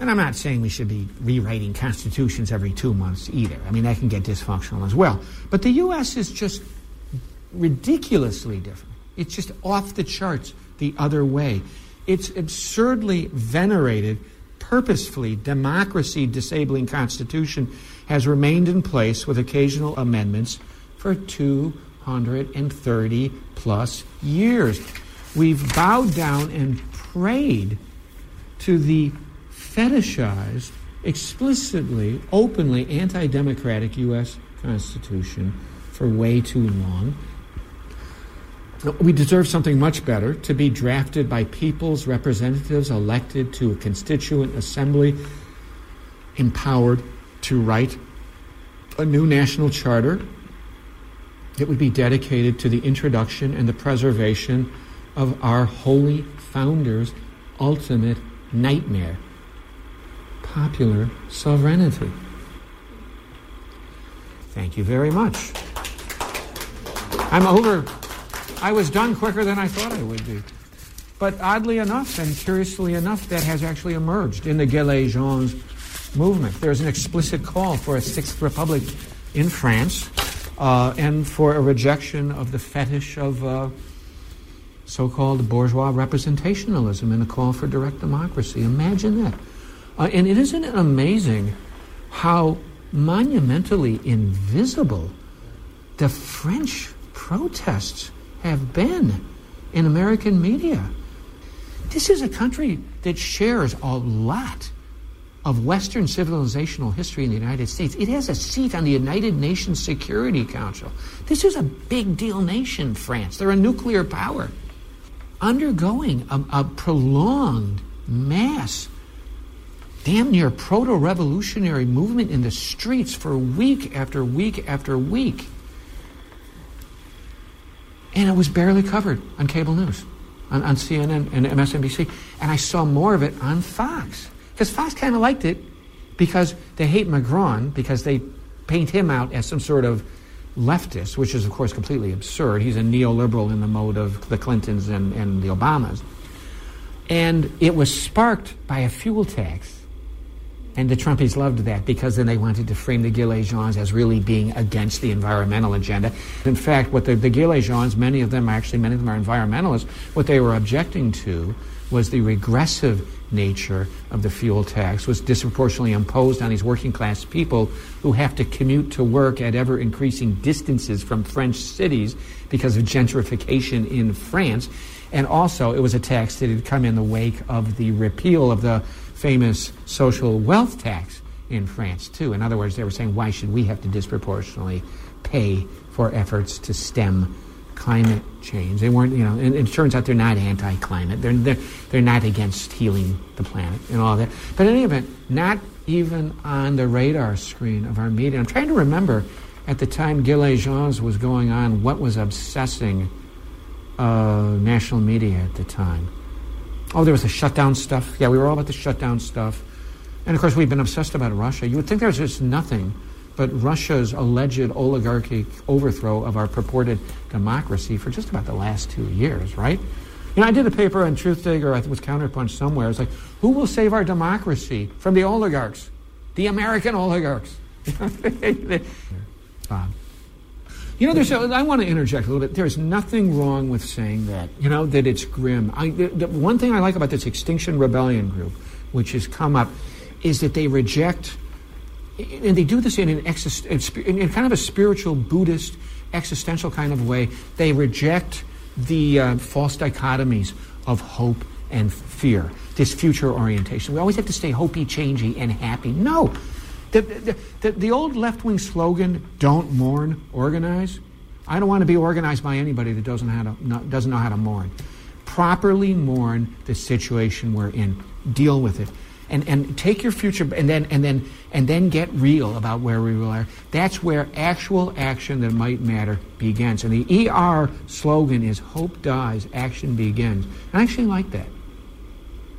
And I'm not saying we should be rewriting constitutions every two months either. I mean, that can get dysfunctional as well. But the U.S. is just ridiculously different. It's just off the charts the other way. It's absurdly venerated, purposefully democracy disabling constitution has remained in place with occasional amendments for 230 plus years. We've bowed down and prayed to the fetishized, explicitly, openly anti democratic U.S. Constitution for way too long. We deserve something much better to be drafted by people's representatives elected to a constituent assembly, empowered to write a new national charter that would be dedicated to the introduction and the preservation of our holy founders' ultimate nightmare popular sovereignty. Thank you very much. I'm over. I was done quicker than I thought I would be. But oddly enough, and curiously enough, that has actually emerged in the Gilets Jaunes movement. There's an explicit call for a Sixth Republic in France uh, and for a rejection of the fetish of uh, so called bourgeois representationalism and a call for direct democracy. Imagine that. Uh, and it isn't amazing how monumentally invisible the French protests have been in American media. This is a country that shares a lot of Western civilizational history in the United States. It has a seat on the United Nations Security Council. This is a big deal nation, France. They're a nuclear power. Undergoing a, a prolonged mass, damn near proto revolutionary movement in the streets for week after week after week. And it was barely covered on cable news, on, on CNN and MSNBC. And I saw more of it on Fox. Because Fox kind of liked it because they hate Macron because they paint him out as some sort of leftist, which is, of course, completely absurd. He's a neoliberal in the mode of the Clintons and, and the Obamas. And it was sparked by a fuel tax. And the Trumpies loved that because then they wanted to frame the Gilets Jaunes as really being against the environmental agenda. In fact, what the, the Gilets Jaunes, many of them are actually, many of them are environmentalists, what they were objecting to was the regressive nature of the fuel tax was disproportionately imposed on these working class people who have to commute to work at ever increasing distances from French cities because of gentrification in France. And also, it was a tax that had come in the wake of the repeal of the famous social wealth tax in France, too. In other words, they were saying, why should we have to disproportionately pay for efforts to stem climate change. They weren't, you know, and, it turns out they're not anti-climate. They're, they're, they're not against healing the planet and all that. But in any event, not even on the radar screen of our media. I'm trying to remember at the time Gilets Jaunes was going on, what was obsessing uh, national media at the time. Oh, there was the shutdown stuff. Yeah, we were all about the shutdown stuff. And of course, we've been obsessed about Russia. You would think there's just nothing but Russia's alleged oligarchic overthrow of our purported democracy for just about the last two years, right? You know, I did a paper on Truthdig, or I think it was Counterpunch somewhere. It's like, who will save our democracy from the oligarchs? The American oligarchs. Bob. You know, there's. A, I want to interject a little bit. There's nothing wrong with saying that. You know that it's grim. I, the, the one thing I like about this Extinction Rebellion group, which has come up, is that they reject, and they do this in an exist, in kind of a spiritual Buddhist existential kind of way. They reject the uh, false dichotomies of hope and fear. This future orientation. We always have to stay hopey, changey, and happy. No, the, the, the, the old left wing slogan, don't mourn, organize. I don't want to be organized by anybody that doesn't, how to, doesn't know how to mourn. Properly mourn the situation we're in, deal with it. And, and take your future and then, and, then, and then get real about where we are. That's where actual action that might matter begins. And the ER slogan is hope dies, action begins. And I actually like that.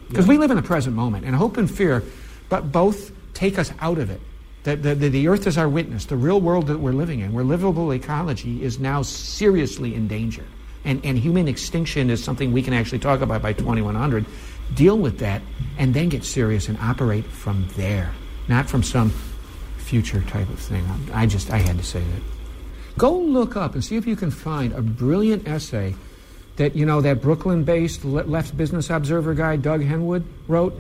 Because yeah. we live in the present moment, and hope and fear, but both take us out of it. The, the, the, earth is our witness. The real world that we're living in, where livable ecology is now seriously in danger. And, and human extinction is something we can actually talk about by 2100. Deal with that and then get serious and operate from there, not from some future type of thing. I just, I had to say that. Go look up and see if you can find a brilliant essay that, you know, that Brooklyn based left business observer guy, Doug Henwood, wrote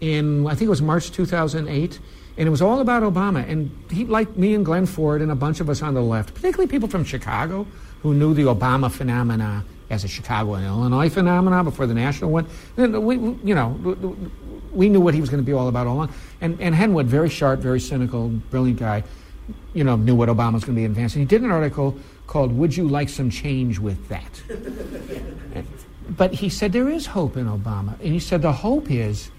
in, I think it was March 2008. And it was all about Obama. And he, like me and Glenn Ford and a bunch of us on the left, particularly people from Chicago who knew the Obama phenomena as a Chicago and Illinois phenomena before the national one. We, you know, we knew what he was going to be all about all along. And, and Henwood, very sharp, very cynical, brilliant guy, you know, knew what Obama was going to be advancing. He did an article called "Would You Like Some Change with That?" but he said there is hope in Obama, and he said the hope is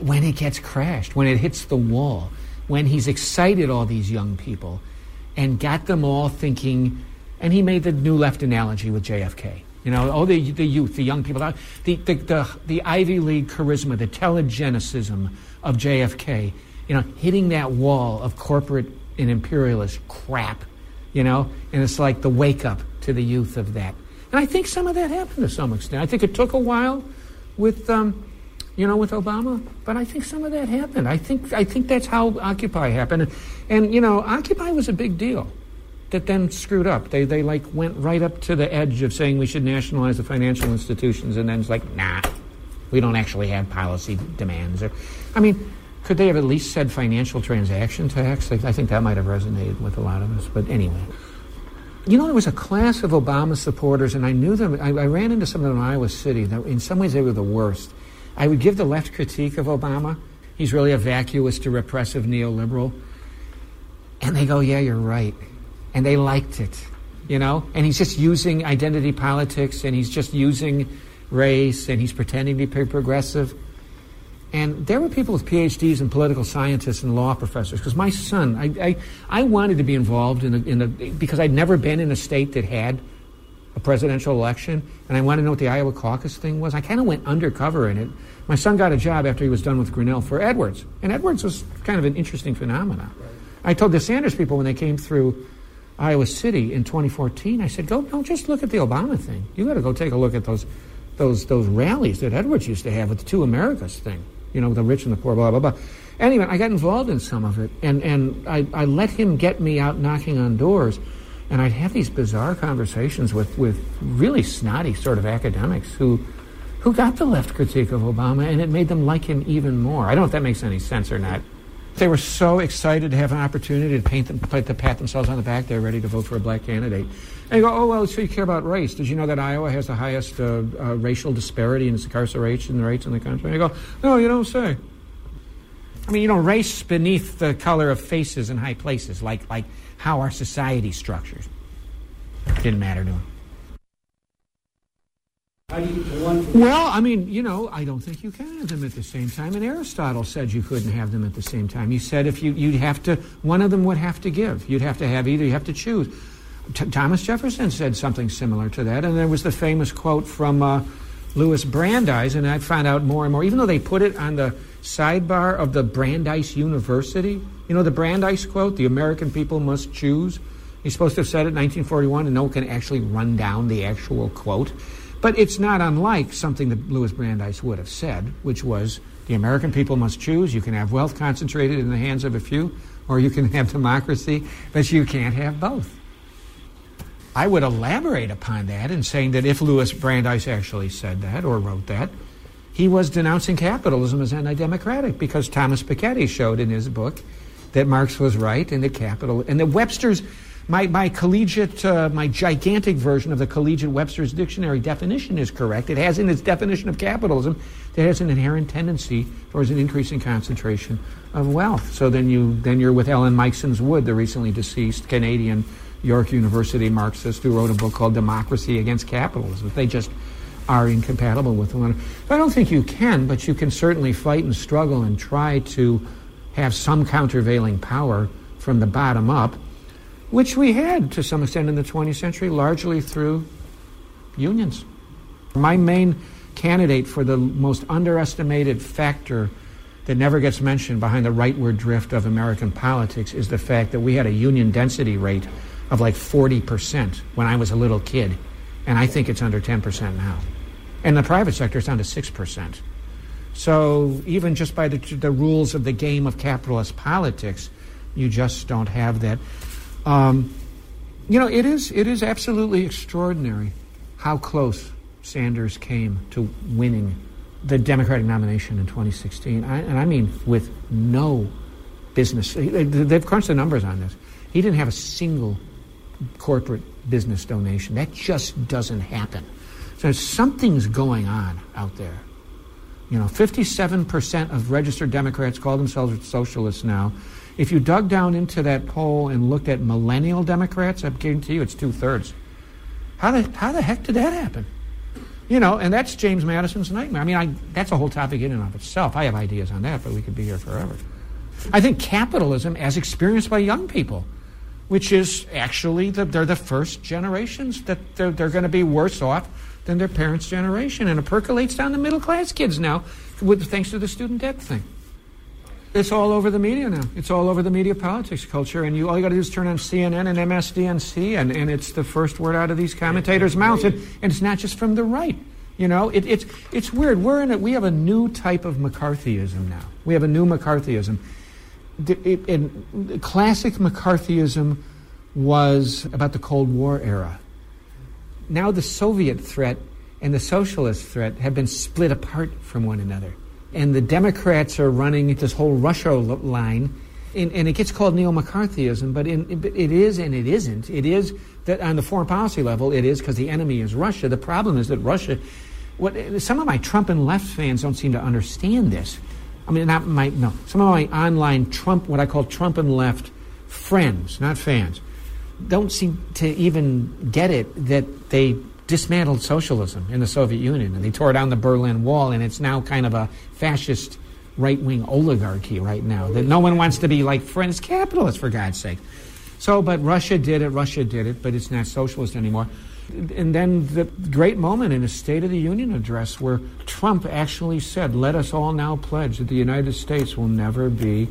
when it gets crashed, when it hits the wall, when he's excited all these young people and got them all thinking, and he made the new left analogy with JFK. You know, all the, the youth, the young people, the, the, the, the Ivy League charisma, the telegenicism of JFK, you know, hitting that wall of corporate and imperialist crap, you know, and it's like the wake up to the youth of that. And I think some of that happened to some extent. I think it took a while with um, you know, with Obama. But I think some of that happened. I think I think that's how Occupy happened. And, and you know, Occupy was a big deal that then screwed up. They they like went right up to the edge of saying we should nationalize the financial institutions, and then it's like, nah, we don't actually have policy demands. Or, I mean, could they have at least said financial transaction tax? I, think that might have resonated with a lot of us. But anyway. You know, there was a class of Obama supporters, and I knew them. I, I ran into some of them in Iowa City. In some ways, they were the worst I would give the left critique of Obama. He's really a vacuous to repressive neoliberal. And they go, yeah, you're right. And they liked it, you know? And he's just using identity politics and he's just using race and he's pretending to be progressive. And there were people with PhDs and political scientists and law professors. Because my son, I, I, I, wanted to be involved in the, in the, because I'd never been in a state that had a presidential election, and I wanted to know what the Iowa caucus thing was. I kind of went undercover in it. My son got a job after he was done with Grinnell for Edwards, and Edwards was kind of an interesting phenomenon. I told the Sanders people when they came through Iowa City in 2014, I said, "Go, don't just look at the Obama thing. You got to go take a look at those, those, those rallies that Edwards used to have with the Two Americas thing. You know, the rich and the poor, blah blah blah." Anyway, I got involved in some of it, and and I, I let him get me out knocking on doors. And I'd have these bizarre conversations with, with really snotty sort of academics who, who got the left critique of Obama, and it made them like him even more. I don't know if that makes any sense or not. They were so excited to have an opportunity to paint them, to pat themselves on the back. They're ready to vote for a black candidate. And you go, oh, well, so you care about race. Did you know that Iowa has the highest uh, uh, racial disparity in its incarceration rates in the country? And you go, no, you don't say. I mean, you know, race beneath the color of faces in high places, like, like how our society structures. Didn't matter to him. Well, I mean, you know, I don't think you can have them at the same time. And Aristotle said you couldn't have them at the same time. He said if you, you'd have to, one of them would have to give. You'd have to have either, you have to choose. T- Thomas Jefferson said something similar to that. And there was the famous quote from uh, Louis Brandeis, and I found out more and more, even though they put it on the sidebar of the Brandeis University. You know the Brandeis quote, the American people must choose? He's supposed to have said it in 1941, and no one can actually run down the actual quote. But it's not unlike something that Louis Brandeis would have said, which was the American people must choose. You can have wealth concentrated in the hands of a few, or you can have democracy, but you can't have both. I would elaborate upon that in saying that if Louis Brandeis actually said that or wrote that, he was denouncing capitalism as anti democratic because Thomas Piketty showed in his book that Marx was right and that capital and that Webster's my, my collegiate, uh, my gigantic version of the collegiate Webster's dictionary definition is correct. It has in its definition of capitalism, it has an inherent tendency towards an increasing concentration of wealth. So then you then you're with Ellen Meiksins Wood, the recently deceased Canadian York University Marxist who wrote a book called Democracy Against Capitalism. They just are incompatible with one another. I don't think you can, but you can certainly fight and struggle and try to have some countervailing power from the bottom up which we had to some extent in the 20th century, largely through unions. My main candidate for the most underestimated factor that never gets mentioned behind the rightward drift of American politics is the fact that we had a union density rate of like 40% when I was a little kid, and I think it's under 10% now. And the private sector is down to 6%. So even just by the, the rules of the game of capitalist politics, you just don't have that. Um, you know, it is it is absolutely extraordinary how close Sanders came to winning the Democratic nomination in 2016, I, and I mean with no business. They've crunched the numbers on this. He didn't have a single corporate business donation. That just doesn't happen. So something's going on out there. You know, 57% of registered Democrats call themselves socialists now. If you dug down into that poll and looked at millennial Democrats, I guarantee you it's two thirds. How the, how the heck did that happen? You know, and that's James Madison's nightmare. I mean, I, that's a whole topic in and of itself. I have ideas on that, but we could be here forever. I think capitalism, as experienced by young people, which is actually the, they're the first generations that they're, they're going to be worse off than their parents' generation, and it percolates down to middle class kids now, with, thanks to the student debt thing. It's all over the media now. It's all over the media politics culture, and you all you got to do is turn on CNN and MSDNC, and, and it's the first word out of these commentators' mouths, and, and it's not just from the right. You know, it, it's it's weird. We're in a, we have a new type of McCarthyism now. We have a new McCarthyism. It, it, classic McCarthyism was about the Cold War era. Now the Soviet threat and the socialist threat have been split apart from one another and the Democrats are running this whole Russia line, and, and it gets called neo-McCarthyism, but in, it is and it isn't. It is that on the foreign policy level, it is because the enemy is Russia. The problem is that Russia, what some of my Trumpenleft fans don't seem to understand this. I mean, not my no. Some of my online Trump, what I call Trumpenleft friends, not fans, don't seem to even get it that they dismantled socialism in the Soviet Union and they tore down the Berlin Wall, and it's now kind of a fascist right wing oligarchy right now that no one wants to be like friends capitalists, for God's sake. So, but Russia did it, Russia did it, but it's not socialist anymore. And then the great moment in a State of the Union address where Trump actually said, Let us all now pledge that the United States will never be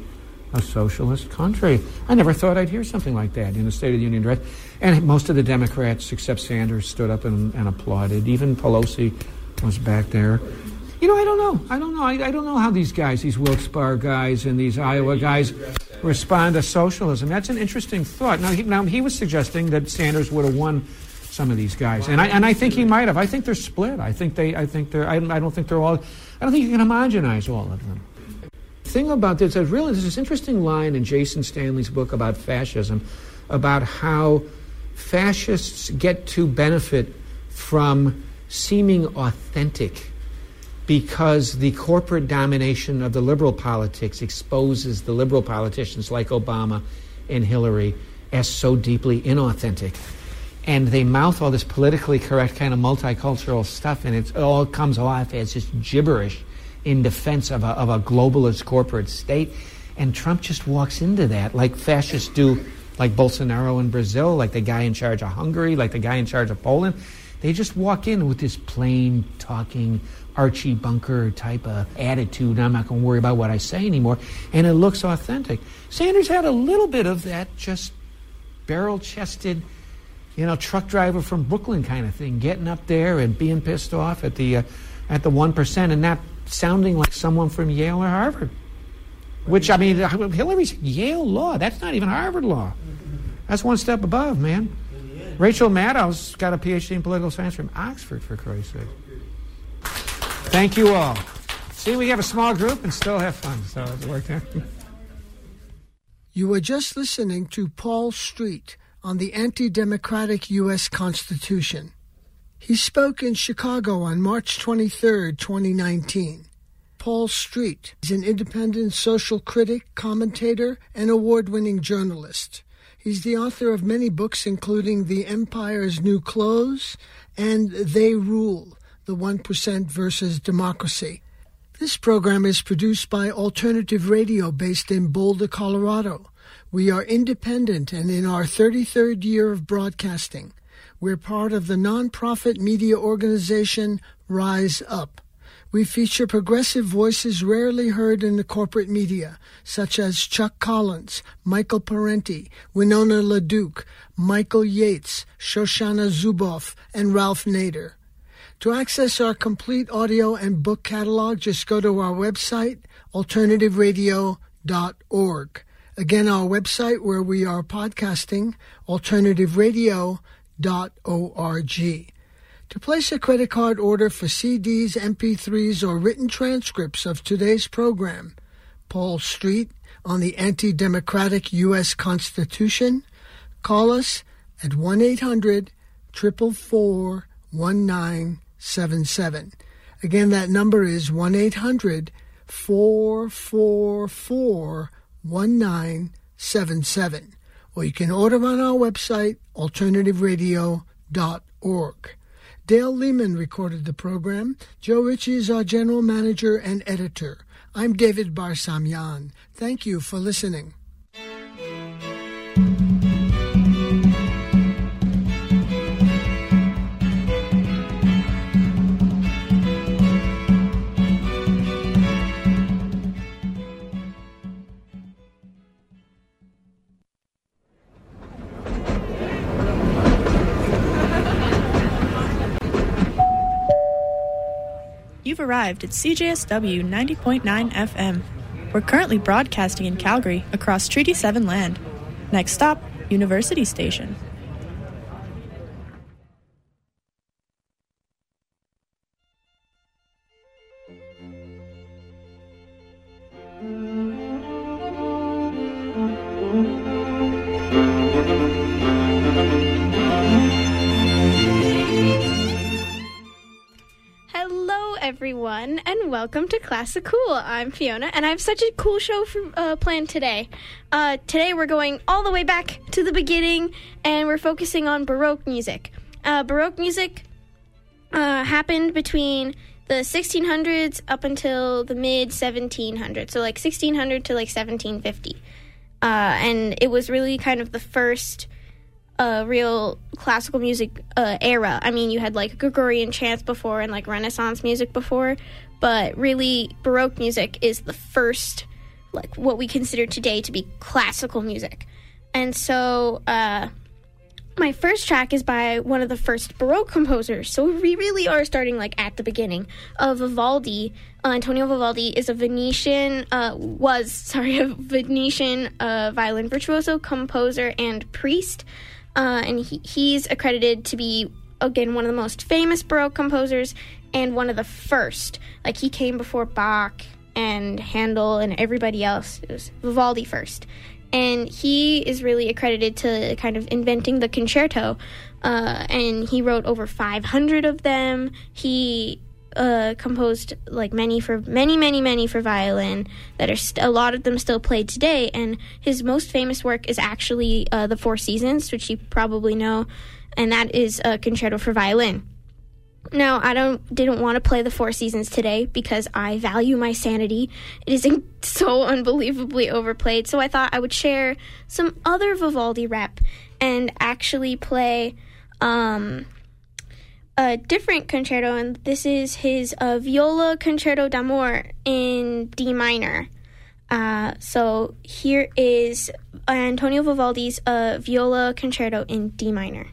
a socialist country. I never thought I'd hear something like that in the State of the Union address. And most of the Democrats, except Sanders, stood up and, and applauded. Even Pelosi was back there. You know, I don't know. I don't know. I, I don't know how these guys, these Wilkes-Barre guys and these Iowa guys, respond to socialism. That's an interesting thought. Now, he, now he was suggesting that Sanders would have won some of these guys, and I and I think he might have. I think they're split. I think they. I think they're. I, I don't think they're all. I don't think you can homogenize all of them thing about this, is really, there's this interesting line in Jason Stanley's book about fascism, about how fascists get to benefit from seeming authentic because the corporate domination of the liberal politics exposes the liberal politicians like Obama and Hillary as so deeply inauthentic. And they mouth all this politically correct kind of multicultural stuff, and it all comes off as just gibberish in defense of a, of a globalist corporate state. And Trump just walks into that like fascists do, like Bolsonaro in Brazil, like the guy in charge of Hungary, like the guy in charge of Poland. They just walk in with this plain talking Archie Bunker type of attitude. I'm not going to worry about what I say anymore. And it looks authentic. Sanders had a little bit of that just barrel chested you know, truck driver from Brooklyn kind of thing, getting up there and being pissed off at the uh, at the one percent, and not sounding like someone from Yale or Harvard. Which I mean, Hillary's Yale law. That's not even Harvard law. That's one step above, man. Rachel Maddow's got a PhD in political science from Oxford, for Christ's sake. Thank you all. See, we have a small group and still have fun, so it worked out. You were just listening to Paul Street on the anti democratic U.S. Constitution. He spoke in Chicago on March 23, 2019. Paul Street is an independent social critic, commentator, and award winning journalist. He's the author of many books, including The Empire's New Clothes and They Rule The 1% versus Democracy. This program is produced by Alternative Radio based in Boulder, Colorado. We are independent and in our 33rd year of broadcasting. We're part of the nonprofit media organization Rise Up. We feature progressive voices rarely heard in the corporate media, such as Chuck Collins, Michael Parenti, Winona LaDuke, Michael Yates, Shoshana Zuboff, and Ralph Nader. To access our complete audio and book catalog, just go to our website, alternativeradio.org. Again, our website where we are podcasting, alternativeradio.org. To place a credit card order for CDs, MP3s, or written transcripts of today's program, Paul Street on the anti democratic U.S. Constitution, call us at 1 800 444 1977. Again, that number is 1 800 444 1977. Or you can order on our website, alternativeradio.org. Dale Lehman recorded the program. Joe Ritchie is our general manager and editor. I'm David Barsamian. Thank you for listening. You've arrived at CJSW 90.9 FM. We're currently broadcasting in Calgary across Treaty 7 land. Next stop, University Station. Welcome to Classic Cool. I'm Fiona, and I have such a cool show for, uh, planned today. Uh, today, we're going all the way back to the beginning, and we're focusing on Baroque music. Uh, Baroque music uh, happened between the 1600s up until the mid 1700s, so like 1600 to like 1750. Uh, and it was really kind of the first a real classical music uh, era. I mean, you had like Gregorian chants before and like Renaissance music before, but really Baroque music is the first, like what we consider today to be classical music. And so, uh, my first track is by one of the first Baroque composers. So we really are starting like at the beginning of Vivaldi. Uh, Antonio Vivaldi is a Venetian, uh, was sorry, a Venetian uh, violin virtuoso, composer, and priest uh, and he, he's accredited to be again one of the most famous Baroque composers and one of the first. Like he came before Bach and Handel and everybody else. It was Vivaldi first, and he is really accredited to kind of inventing the concerto. Uh, and he wrote over 500 of them. He uh, composed like many for many, many, many for violin that are st- a lot of them still played today. And his most famous work is actually uh, the Four Seasons, which you probably know, and that is a concerto for violin. Now, I don't didn't want to play the Four Seasons today because I value my sanity. It is so unbelievably overplayed. So I thought I would share some other Vivaldi rep and actually play um, a different concerto, and this is his uh, Viola Concerto d'Amour in D minor. Uh, so here is Antonio Vivaldi's uh, Viola Concerto in D minor.